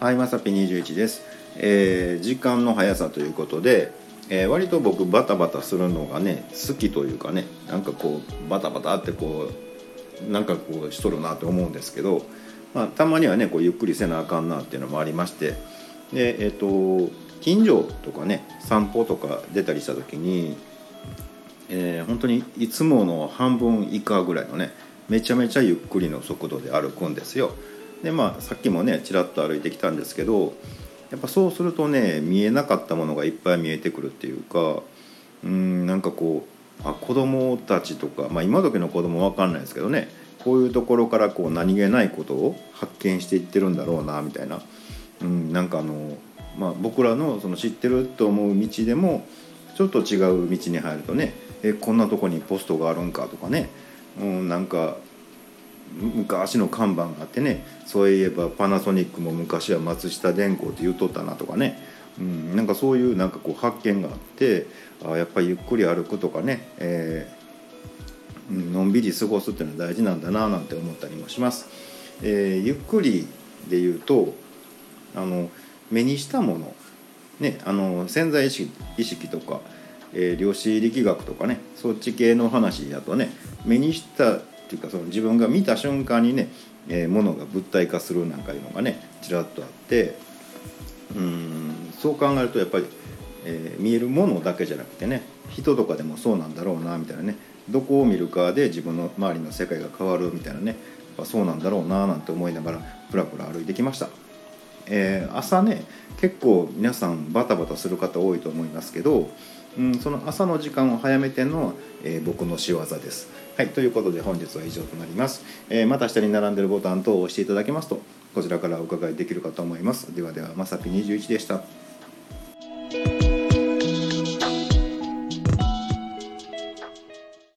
はい、まさぴ21です、えー時間の速さということで、えー割と僕バタバタするのがね好きというかねなんかこうバタバタってこうなんかこうしとるなと思うんですけど、まあ、たまにはねこうゆっくりせなあかんなっていうのもありましてでえっ、と近所とかね散歩とか出たりした時にえー本当にいつもの半分以下ぐらいのねめちゃめちゃゆっくりの速度で歩くんですよ。でまあさっきもねちらっと歩いてきたんですけどやっぱそうするとね見えなかったものがいっぱい見えてくるっていうかうんなんかこうあ子供たちとか、まあ、今時の子供わかんないですけどねこういうところからこう何気ないことを発見していってるんだろうなみたいな、うん、なんかあの、まあ、僕らのその知ってると思う道でもちょっと違う道に入るとねえこんなとこにポストがあるんかとかね、うん、なんか昔の看板があってねそういえばパナソニックも昔は松下電工って言うとったなとかね、うん、なんかそういうなんかこう発見があってあやっぱりゆっくり歩くとかね、えーうんのんびり過ごすっていうのは大事なんだななんて思ったりもします。えーゆっくりで言うとあの目にしたもの、ね、あの潜在意識意識とか、えー量子力学とかねそっち系の話だとね目にしたていうかその自分が見た瞬間にね、えー、ものが物体化するなんかいうのがねちらっとあってうんそう考えるとやっぱり、えー見えるものだけじゃなくてね人とかでもそうなんだろうなみたいなねどこを見るかで自分の周りの世界が変わるみたいなねやっぱそうなんだろうななんて思いながらプラプラ歩いてきました。えー朝ね結構皆さんバタバタする方多いと思いますけど、うん、その朝の時間を早めてのは、えー僕の仕業です。はい、ということで本日は以上となります。えーまた下に並んでるボタン等を押していただけますとこちらからお伺いできるかと思います。ではではまさぴ21でした。